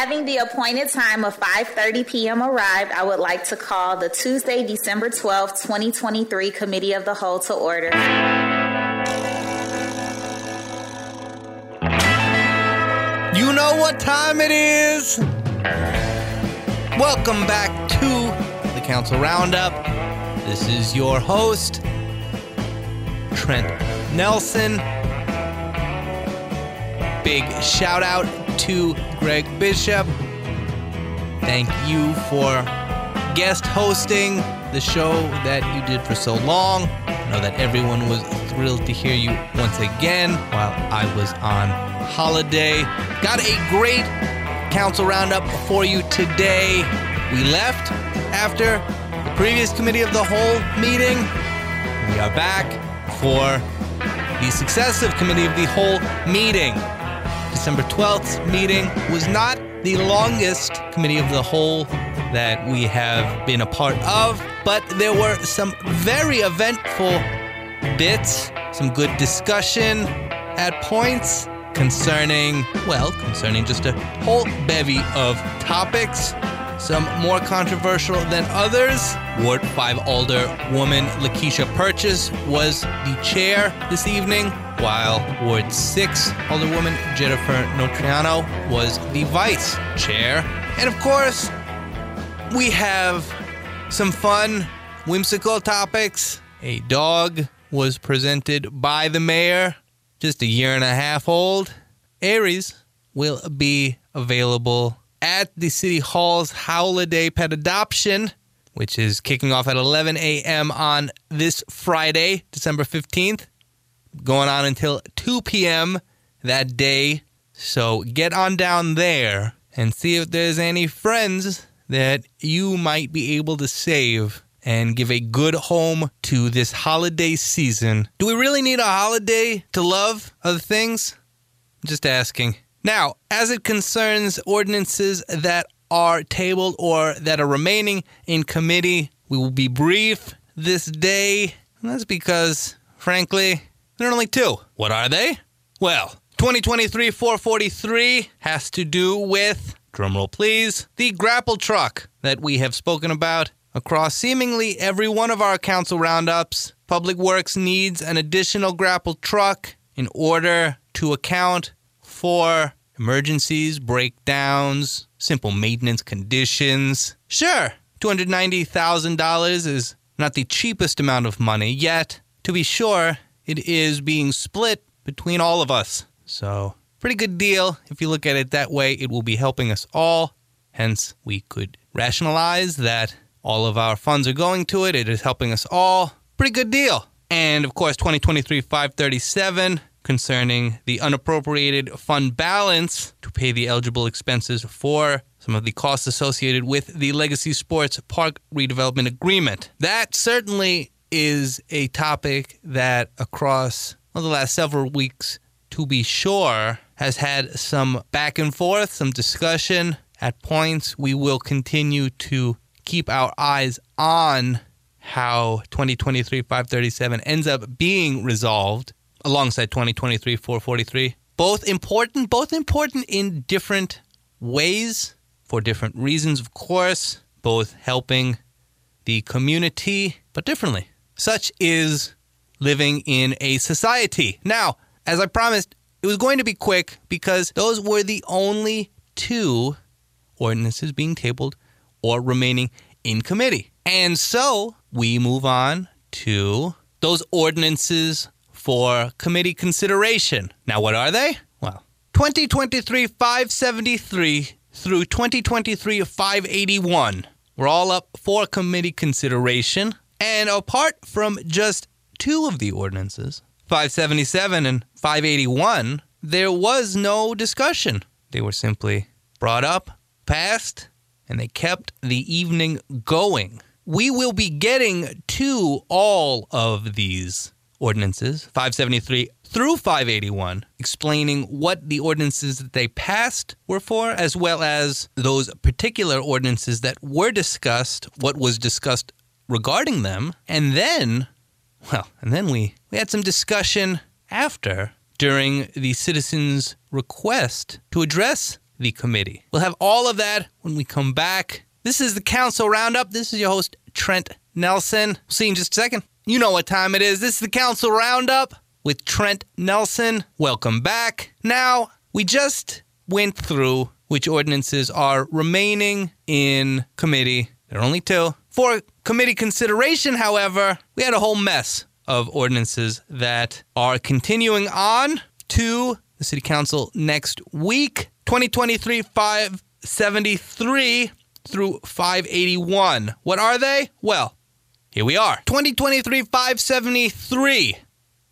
Having the appointed time of 5:30 p.m. arrived, I would like to call the Tuesday, December 12, 2023 Committee of the Whole to order. You know what time it is. Welcome back to the Council Roundup. This is your host, Trent Nelson. Big shout out to Greg Bishop. Thank you for guest hosting the show that you did for so long. I know that everyone was thrilled to hear you once again while I was on holiday. Got a great council roundup for you today. We left after the previous committee of the whole meeting. We are back for the successive committee of the whole meeting. December 12th meeting was not the longest committee of the whole that we have been a part of, but there were some very eventful bits, some good discussion at points concerning, well, concerning just a whole bevy of topics. Some more controversial than others. Ward 5 Alder woman Lakeisha Purchase was the chair this evening, while Ward 6 Alderwoman Jennifer Notariano was the vice chair. And of course, we have some fun, whimsical topics. A dog was presented by the mayor, just a year and a half old. Aries will be available at the City Hall's Holiday Pet Adoption, which is kicking off at 11 a.m. on this Friday, December 15th, going on until 2 p.m. that day. So get on down there and see if there's any friends that you might be able to save and give a good home to this holiday season. Do we really need a holiday to love other things? Just asking. Now, as it concerns ordinances that are tabled or that are remaining in committee, we will be brief this day. And that's because, frankly, there are only two. What are they? Well, 2023 443 has to do with, drumroll please, the grapple truck that we have spoken about across seemingly every one of our council roundups. Public Works needs an additional grapple truck in order to account for emergencies, breakdowns, simple maintenance conditions. Sure, $290,000 is not the cheapest amount of money, yet, to be sure, it is being split between all of us. So, pretty good deal. If you look at it that way, it will be helping us all. Hence, we could rationalize that all of our funds are going to it. It is helping us all. Pretty good deal. And of course, 2023 537 concerning the unappropriated fund balance to pay the eligible expenses for some of the costs associated with the Legacy Sports Park redevelopment agreement. That certainly is a topic that across well, the last several weeks, to be sure, has had some back and forth, some discussion. At points, we will continue to keep our eyes on how 2023 537 ends up being resolved alongside 2023 443. Both important, both important in different ways for different reasons, of course, both helping the community, but differently. Such is living in a society. Now, as I promised, it was going to be quick because those were the only two ordinances being tabled or remaining in committee. And so we move on to those ordinances for committee consideration. Now, what are they? Well, 2023 573 through 2023 581 were all up for committee consideration. And apart from just two of the ordinances, 577 and 581, there was no discussion. They were simply brought up, passed, and they kept the evening going. We will be getting to all of these ordinances, 573 through 581, explaining what the ordinances that they passed were for, as well as those particular ordinances that were discussed, what was discussed regarding them. And then, well, and then we, we had some discussion after during the citizens' request to address the committee. We'll have all of that when we come back. This is the Council Roundup. This is your host, Trent Nelson. We'll see you in just a second. You know what time it is. This is the Council Roundup with Trent Nelson. Welcome back. Now, we just went through which ordinances are remaining in committee. There are only two. For committee consideration, however, we had a whole mess of ordinances that are continuing on to the City Council next week. 2023 573 through 581. What are they? Well, here we are. 2023 573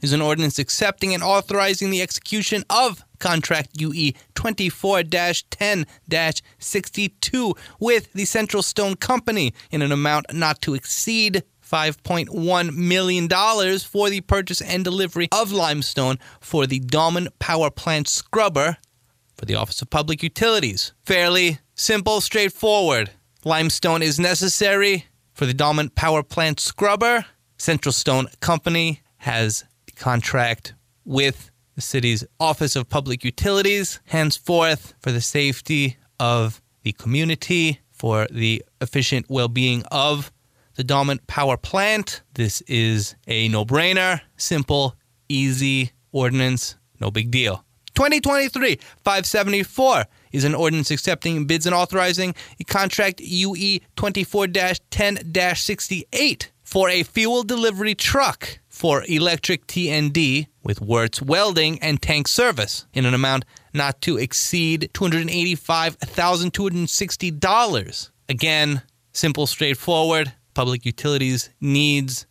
is an ordinance accepting and authorizing the execution of contract UE 24 10 62 with the Central Stone Company in an amount not to exceed $5.1 million for the purchase and delivery of limestone for the Dallman Power Plant scrubber for the Office of Public Utilities. Fairly simple, straightforward. Limestone is necessary for the Dallman Power Plant scrubber. Central Stone Company has contract with the city's Office of Public Utilities, henceforth for the safety of the community, for the efficient well being of the Dallman Power Plant. This is a no brainer, simple, easy ordinance, no big deal. 2023 574 is an ordinance accepting bids and authorizing a contract UE 24 10 68 for a fuel delivery truck for electric TND with Wirtz Welding and tank service in an amount not to exceed $285,260. Again, simple, straightforward. Public utilities needs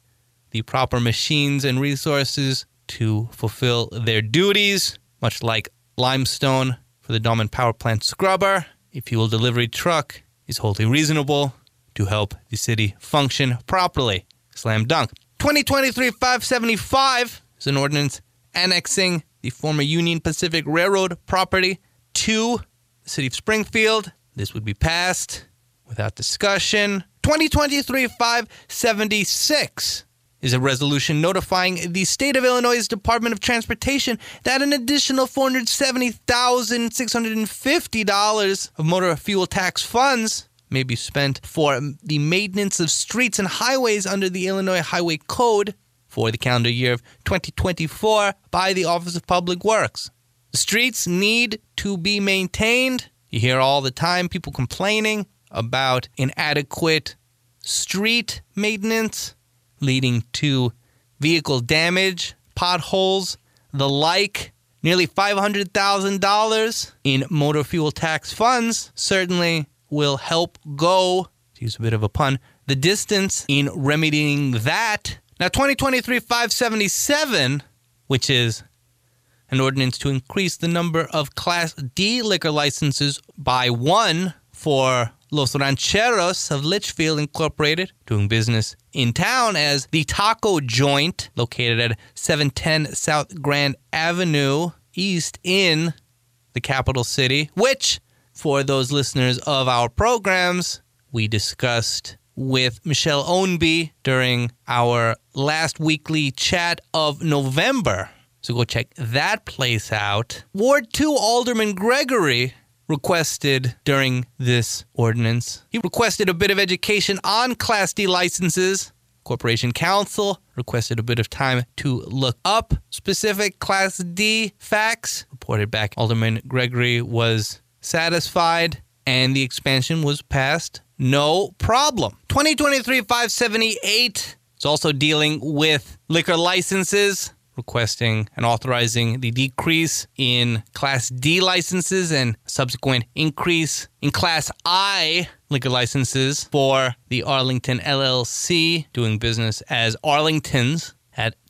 the proper machines and resources to fulfill their duties, much like limestone for the Dallman Power Plant scrubber. A fuel delivery truck is wholly reasonable to help the city function properly. Slam dunk. 2023 575 is an ordinance annexing the former Union Pacific Railroad property to the city of Springfield. This would be passed without discussion. 2023 576 is a resolution notifying the state of Illinois' Department of Transportation that an additional $470,650 of motor fuel tax funds may be spent for the maintenance of streets and highways under the Illinois Highway Code for the calendar year of 2024 by the Office of Public Works. Streets need to be maintained. You hear all the time people complaining about inadequate street maintenance, leading to vehicle damage, potholes, the like. Nearly $500,000 in motor fuel tax funds certainly will help go, to use a bit of a pun, the distance in remedying that. Now, 2023 577, which is an ordinance to increase the number of Class D liquor licenses by one for Los Rancheros of Litchfield Incorporated, doing business in town as the Taco Joint, located at 710 South Grand Avenue East in the capital city, which, for those listeners of our programs, we discussed with Michelle Ownby during our last weekly chat of November. So go check that place out. Ward 2 Alderman Gregory requested during this ordinance. He requested a bit of education on Class D licenses. Corporation Counsel requested a bit of time to look up specific Class D facts. Reported back, Alderman Gregory was satisfied and the expansion was passed. No problem. 2023 578 is also dealing with liquor licenses requesting and authorizing the decrease in Class D licenses and subsequent increase in Class I liquor licenses for the Arlington LLC, doing business as Arlington's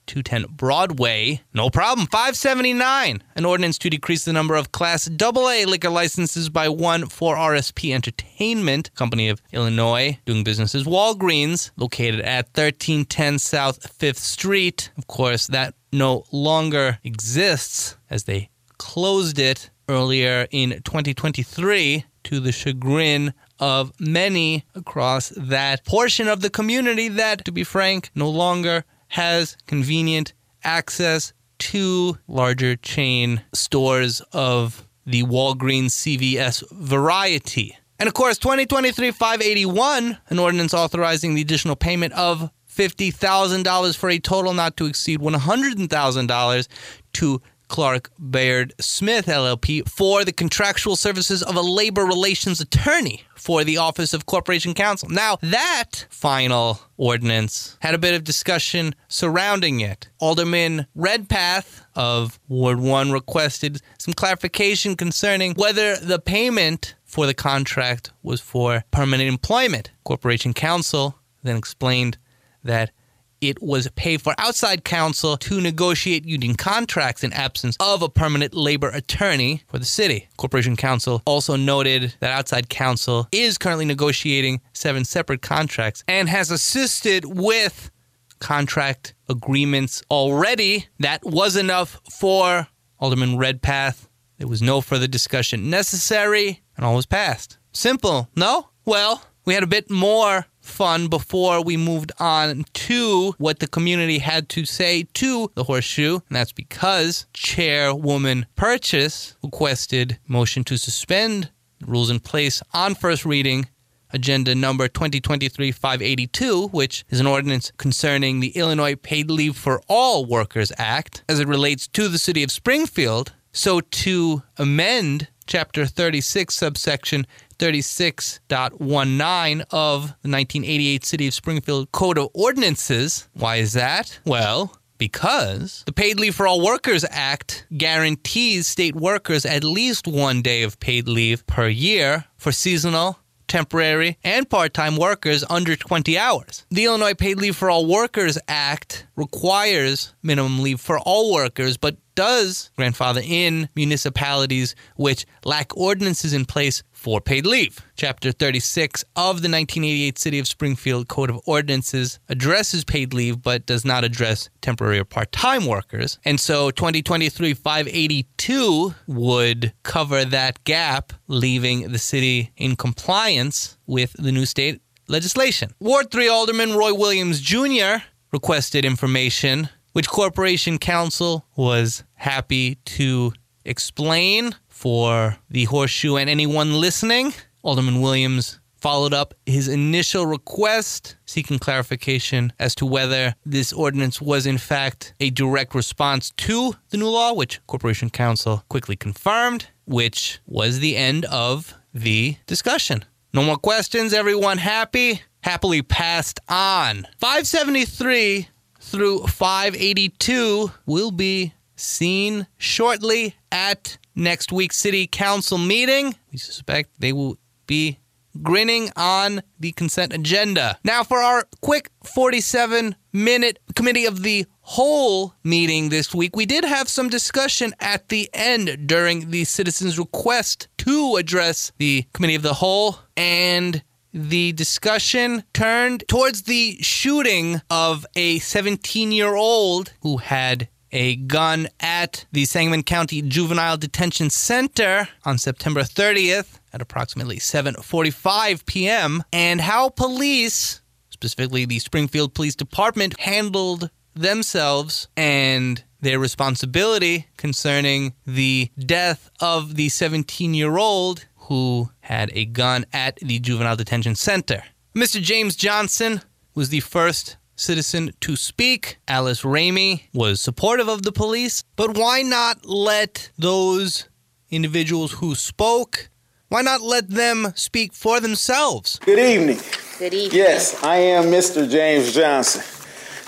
210 Broadway. No problem. 579. An ordinance to decrease the number of Class AA liquor licenses by one for RSP Entertainment, Company of Illinois, doing business as Walgreens, located at 1310 South 5th Street. Of course, that no longer exists as they closed it earlier in 2023 to the chagrin of many across that portion of the community that, to be frank, no longer has convenient access to larger chain stores of the Walgreens CVS variety. And of course, 2023 581, an ordinance authorizing the additional payment of $50,000 for a total not to exceed $100,000 to Clark Baird Smith LLP for the contractual services of a labor relations attorney for the Office of Corporation Counsel. Now, that final ordinance had a bit of discussion surrounding it. Alderman Redpath of Ward 1 requested some clarification concerning whether the payment for the contract was for permanent employment. Corporation Counsel then explained that it was paid for outside counsel to negotiate union contracts in absence of a permanent labor attorney for the city. Corporation Counsel also noted that outside counsel is currently negotiating seven separate contracts and has assisted with contract agreements already. That was enough for Alderman Redpath. There was no further discussion necessary, and all was passed. Simple, no? Well, we had a bit more fun before we moved on to what the community had to say to the horseshoe. And that's because Chairwoman Purchase requested motion to suspend rules in place on first reading agenda number 2023-582 which is an ordinance concerning the Illinois Paid Leave for All Workers Act as it relates to the city of Springfield so to amend chapter 36 subsection 36.19 of the 1988 City of Springfield Code of Ordinances. Why is that? Well, because the Paid Leave for All Workers Act guarantees state workers at least one day of paid leave per year for seasonal, temporary, and part time workers under 20 hours. The Illinois Paid Leave for All Workers Act requires minimum leave for all workers, but does grandfather in municipalities which lack ordinances in place for paid leave. Chapter 36 of the 1988 City of Springfield Code of Ordinances addresses paid leave but does not address temporary or part time workers. And so 2023 582 would cover that gap, leaving the city in compliance with the new state legislation. Ward 3 Alderman Roy Williams Jr. requested information which Corporation Counsel was happy to explain for the horseshoe and anyone listening. Alderman Williams followed up his initial request seeking clarification as to whether this ordinance was in fact a direct response to the new law, which Corporation Counsel quickly confirmed, which was the end of the discussion. No more questions, everyone happy? Happily passed on. 573 through 582 will be seen shortly at next week's city council meeting. We suspect they will be grinning on the consent agenda. Now, for our quick 47 minute committee of the whole meeting this week, we did have some discussion at the end during the citizens' request to address the committee of the whole. And the discussion turned towards the shooting of a 17 year old who had a gun at the Sangamon County Juvenile Detention Center on September 30th at approximately 7:45 p.m. and how police, specifically the Springfield Police Department, handled themselves and their responsibility concerning the death of the 17-year-old who had a gun at the Juvenile Detention Center. Mr. James Johnson was the first citizen to speak. Alice Ramey was supportive of the police, but why not let those individuals who spoke, why not let them speak for themselves? Good evening. Good evening. Yes, I am Mr. James Johnson.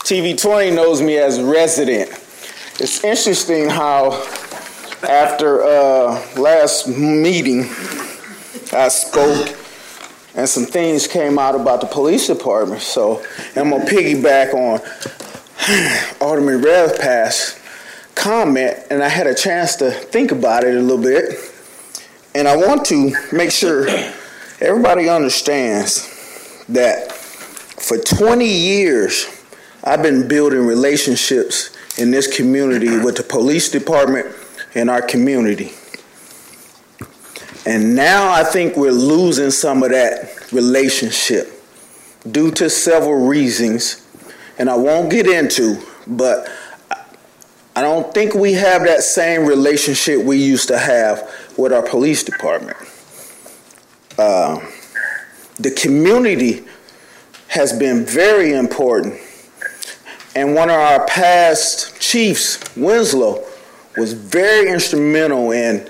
TV20 knows me as resident. It's interesting how after uh, last meeting, I spoke and some things came out about the police department. So I'm gonna piggyback on Alderman Redpath's comment, and I had a chance to think about it a little bit. And I want to make sure everybody understands that for 20 years, I've been building relationships in this community with the police department and our community. And now I think we're losing some of that relationship due to several reasons, and I won't get into, but I don't think we have that same relationship we used to have with our police department. Uh, the community has been very important. And one of our past chiefs, Winslow, was very instrumental in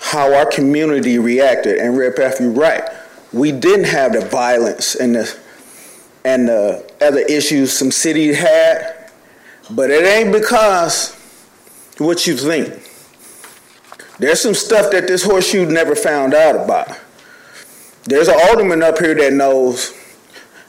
how our community reacted. And Redpath, you're right. We didn't have the violence and the and the other issues some cities had, but it ain't because what you think. There's some stuff that this horseshoe never found out about. There's an alderman up here that knows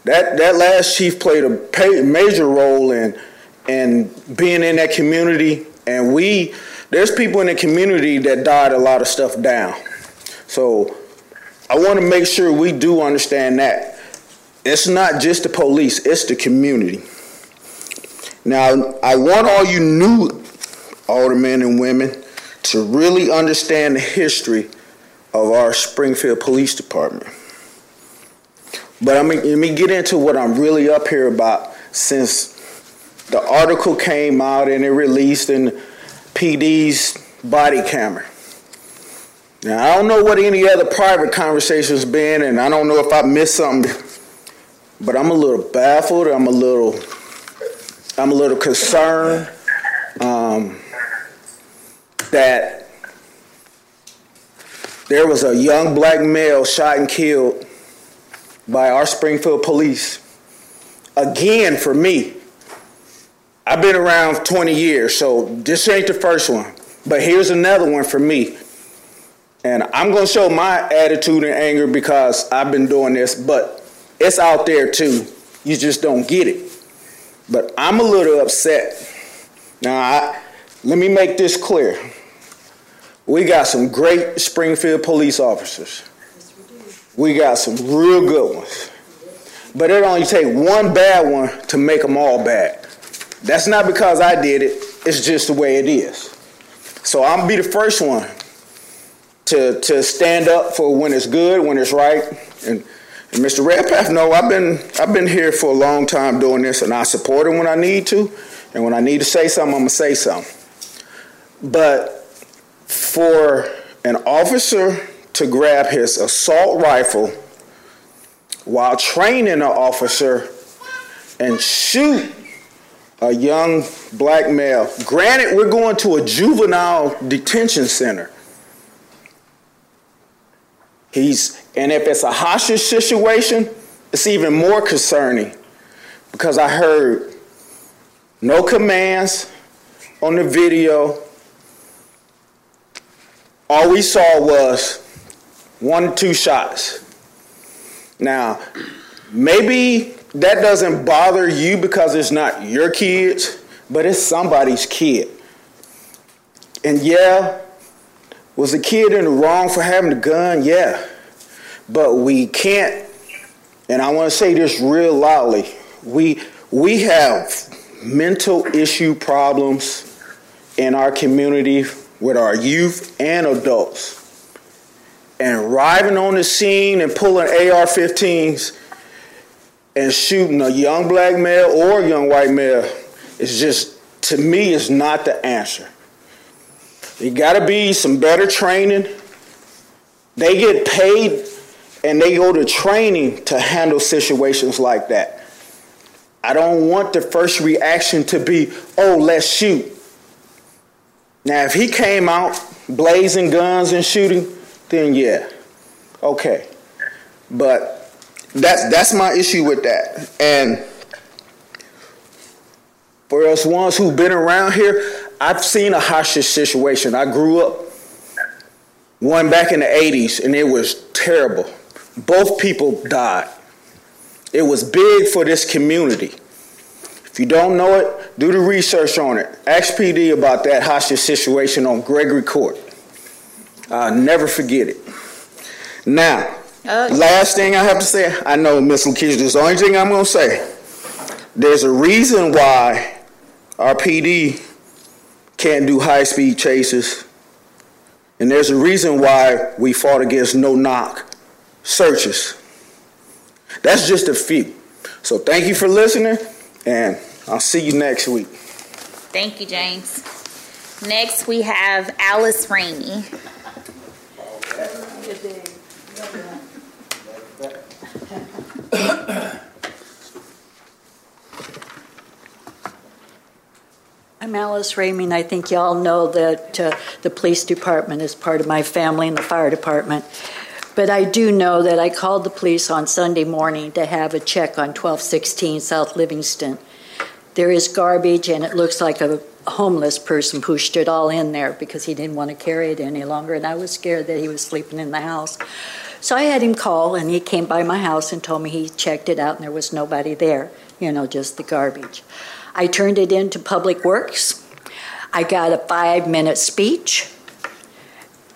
that that last chief played a major role in in being in that community, and we there's people in the community that died a lot of stuff down. So I want to make sure we do understand that it's not just the police; it's the community. Now I want all you new aldermen and women to really understand the history of our Springfield Police Department. But I mean, let me get into what I'm really up here about since the article came out and it released in PD's body camera. Now, I don't know what any other private conversations been, and I don't know if I missed something, but I'm a little baffled. I'm a little, I'm a little concerned um, that there was a young black male shot and killed by our Springfield police. Again, for me, I've been around 20 years, so this ain't the first one. But here's another one for me. And I'm going to show my attitude and anger because I've been doing this, but it's out there too. You just don't get it. But I'm a little upset. Now, I, let me make this clear. We got some great Springfield police officers. We got some real good ones. But it only takes one bad one to make them all bad. That's not because I did it. It's just the way it is. So I'm gonna be the first one to to stand up for when it's good, when it's right. And, and Mr. Redpath, no, I've been I've been here for a long time doing this, and I support him when I need to, and when I need to say something, I'm gonna say something. But for an officer to grab his assault rifle while training an officer and shoot a young black male. Granted, we're going to a juvenile detention center. He's, and if it's a hostage situation, it's even more concerning because I heard no commands on the video all we saw was one, two shots. Now, maybe that doesn't bother you because it's not your kids, but it's somebody's kid. And yeah, was the kid in the wrong for having a gun? Yeah. But we can't, and I want to say this real loudly, we we have mental issue problems in our community with our youth and adults. And arriving on the scene and pulling AR 15s and shooting a young black male or a young white male is just, to me, is not the answer. You gotta be some better training. They get paid and they go to training to handle situations like that. I don't want the first reaction to be, oh, let's shoot. Now, if he came out blazing guns and shooting, then yeah, okay. But that's that's my issue with that. And for us ones who've been around here, I've seen a hostage situation. I grew up one back in the 80s, and it was terrible. Both people died. It was big for this community. If you don't know it, do the research on it. Ask PD about that hostage situation on Gregory Court. I'll never forget it. Now, uh, last thing I have to say, I know Miss Lakeisha, this is the only thing I'm going to say. There's a reason why our PD can't do high speed chases, and there's a reason why we fought against no knock searches. That's just a few. So thank you for listening, and I'll see you next week. Thank you, James. Next, we have Alice Ramey. I'm Alice Ramey, and I think y'all know that uh, the police department is part of my family and the fire department. But I do know that I called the police on Sunday morning to have a check on 1216 South Livingston. There is garbage, and it looks like a homeless person pushed it all in there because he didn't want to carry it any longer, and I was scared that he was sleeping in the house. So I had him call, and he came by my house and told me he checked it out, and there was nobody there, you know, just the garbage. I turned it into Public Works. I got a five minute speech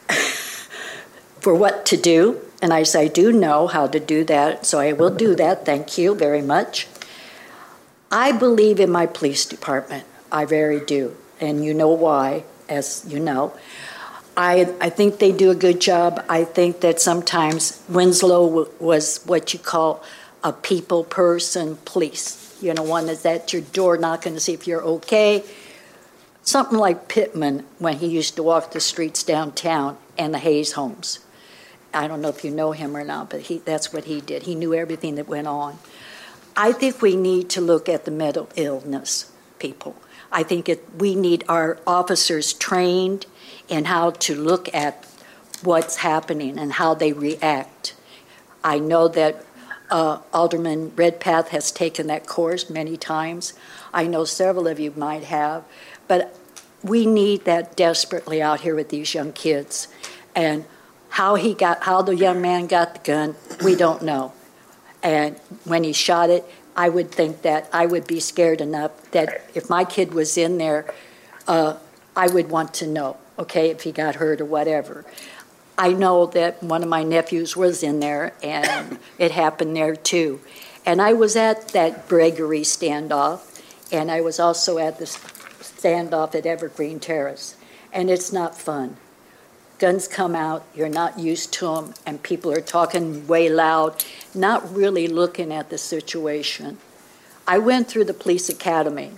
for what to do. And I said, I do know how to do that, so I will do that. Thank you very much. I believe in my police department. I very do. And you know why, as you know. I, I think they do a good job. I think that sometimes Winslow was what you call a people person police you know, one that's at your door knocking to see if you're okay. Something like Pittman when he used to walk the streets downtown and the Hayes homes. I don't know if you know him or not, but he, that's what he did. He knew everything that went on. I think we need to look at the mental illness people. I think it, we need our officers trained in how to look at what's happening and how they react. I know that uh, Alderman Redpath has taken that course many times. I know several of you might have, but we need that desperately out here with these young kids. And how he got, how the young man got the gun, we don't know. And when he shot it, I would think that I would be scared enough that if my kid was in there, uh, I would want to know, okay, if he got hurt or whatever. I know that one of my nephews was in there, and it happened there too. And I was at that Gregory standoff, and I was also at the standoff at Evergreen Terrace. And it's not fun. Guns come out, you're not used to them, and people are talking way loud, not really looking at the situation. I went through the police academy,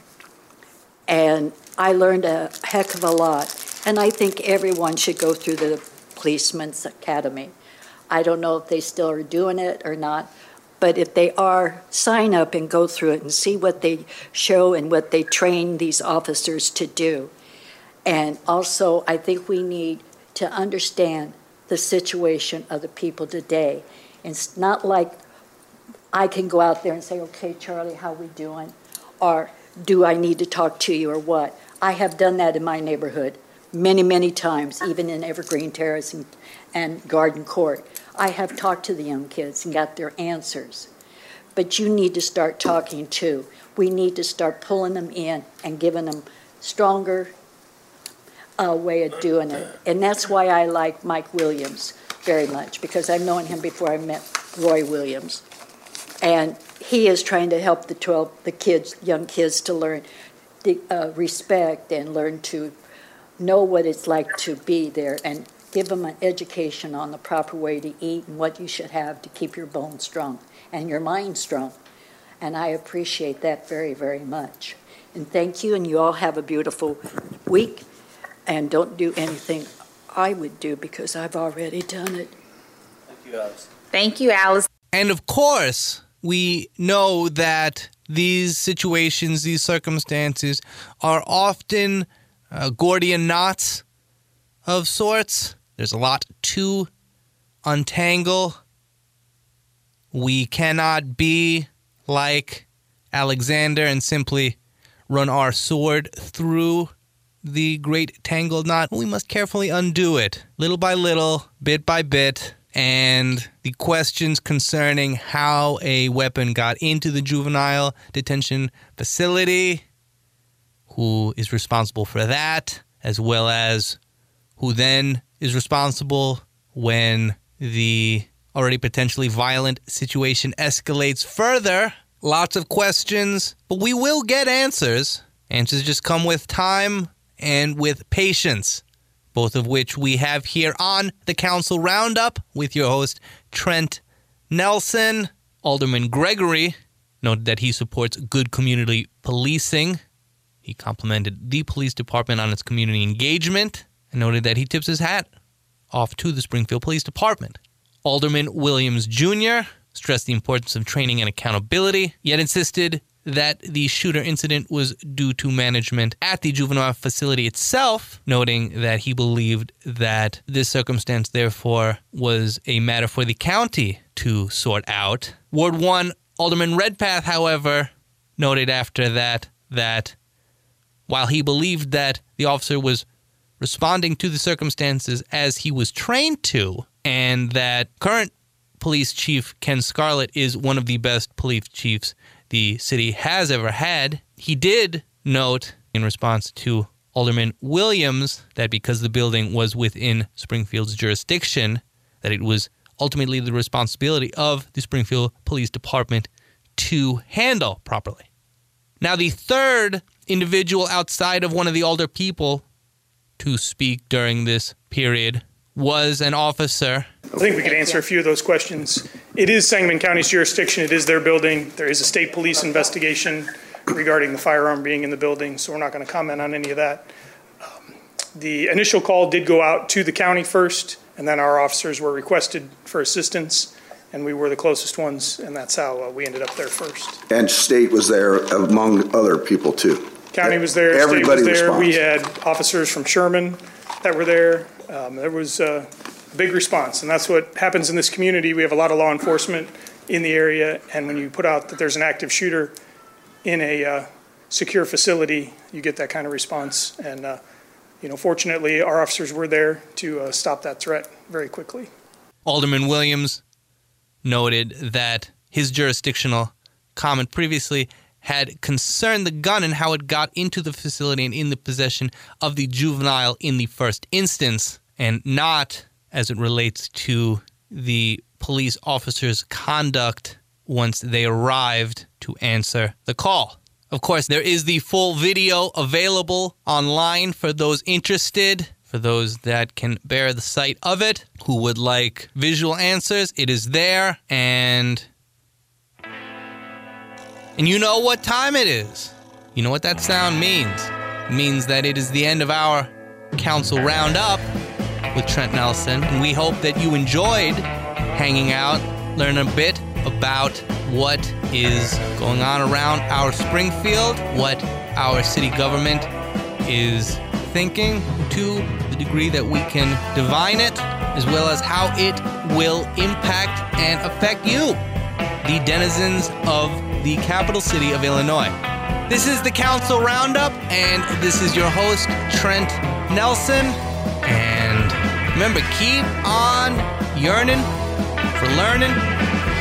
and I learned a heck of a lot. And I think everyone should go through the Policeman's Academy. I don't know if they still are doing it or not, but if they are, sign up and go through it and see what they show and what they train these officers to do. And also, I think we need to understand the situation of the people today. It's not like I can go out there and say, okay, Charlie, how we doing? Or do I need to talk to you or what? I have done that in my neighborhood many, many times, even in Evergreen Terrace and, and Garden Court. I have talked to the young kids and got their answers. But you need to start talking too. We need to start pulling them in and giving them stronger uh, way of doing it. And that's why I like Mike Williams very much because I've known him before I met Roy Williams. And he is trying to help the 12, the kids, young kids to learn the, uh, respect and learn to know what it's like to be there and give them an education on the proper way to eat and what you should have to keep your bones strong and your mind strong. And I appreciate that very, very much. And thank you, and you all have a beautiful week. And don't do anything I would do because I've already done it. Thank you, Alice. Thank you, Alice. And of course, we know that these situations, these circumstances are often uh, Gordian knots of sorts. There's a lot to untangle. We cannot be like Alexander and simply run our sword through the great tangled knot. We must carefully undo it, little by little, bit by bit. And the questions concerning how a weapon got into the juvenile detention facility who is responsible for that, as well as who then is responsible when the already potentially violent situation escalates further. Lots of questions, but we will get answers. Answers just come with time and with patience, both of which we have here on the Council Roundup with your host, Trent Nelson. Alderman Gregory noted that he supports good community policing He complimented the police department on its community engagement and noted that he tips his hat off to the Springfield Police Department. Alderman Williams Jr. stressed the importance of training and accountability, yet insisted that the shooter incident was due to management at the juvenile facility itself, noting that he believed that this circumstance, therefore, was a matter for the county to sort out. Ward 1 Alderman Redpath, however, noted after that that while he believed that the officer was responding to the circumstances as he was trained to, and that current police chief Ken Scarlette is one of the best police chiefs the city has ever had. He did note in response to Alderman Williams that because the building was within Springfield's jurisdiction, that it was ultimately the responsibility of the Springfield Police Department to handle properly. Now, the third individual outside of one of the older people to speak during this period was an officer. I think we could answer a few of those questions. It is Sangamon County's jurisdiction, it is their building. There is a state police investigation regarding the firearm being in the building, so we're not going to comment on any of that. Um, the initial call did go out to the county first, and then our officers were requested for assistance, and we were the closest ones, and that's how uh, we ended up there first. And state was there among other people too. County was there, state Everybody was there. We had officers from Sherman that were there. Um, There was a big response, and that's what happens in this community. We have a lot of law enforcement in the area, and when you put out that there's an active shooter in a uh, secure facility, you get that kind of response. And, uh, you know, fortunately, our officers were there to uh, stop that threat very quickly. Alderman Williams noted that his jurisdictional comment previously had concerned the gun and how it got into the facility and in the possession of the juvenile in the first instance, and not as it relates to the police officer's conduct once they arrived to answer the call. Of course, there is the full video available online for those interested, for those that can bear the sight of it, who would like visual answers. It is there, and and you know what time it is. You know what that sound means. It means that it is the end of our council roundup with Trent Nelson. And we hope that you enjoyed hanging out, learning a bit about what is going on around our Springfield, what our city government is thinking to degree that we can divine it, as well as how it will impact and affect you the denizens of the capital city of Illinois. This is the Council Roundup, and this is your host, Trent Nelson. And remember, keep on yearning for learning,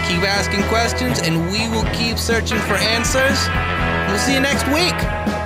keep asking questions, and we will keep searching for answers. We'll see you next week.